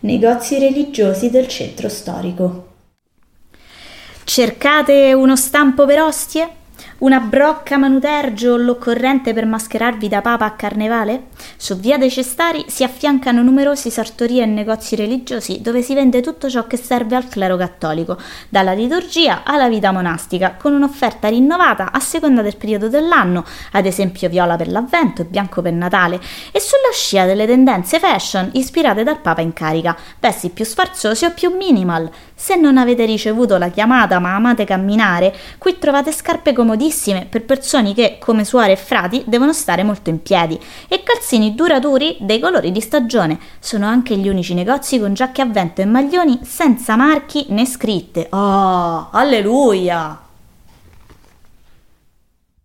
negozi religiosi del centro storico. Cercate uno stampo per ostie? Una brocca manutergio l'occorrente per mascherarvi da papa a carnevale? Su via dei Cestari si affiancano numerosi sartorie e negozi religiosi dove si vende tutto ciò che serve al clero cattolico, dalla liturgia alla vita monastica, con un'offerta rinnovata a seconda del periodo dell'anno, ad esempio viola per l'avvento e bianco per Natale, e sulla scia delle tendenze fashion ispirate dal papa in carica, vesti più sfarzosi o più minimal. Se non avete ricevuto la chiamata ma amate camminare, qui trovate scarpe comodissime comodissime per persone che, come suore e frati, devono stare molto in piedi, e calzini duraturi dei colori di stagione. Sono anche gli unici negozi con giacche a vento e maglioni senza marchi né scritte. Oh, alleluia!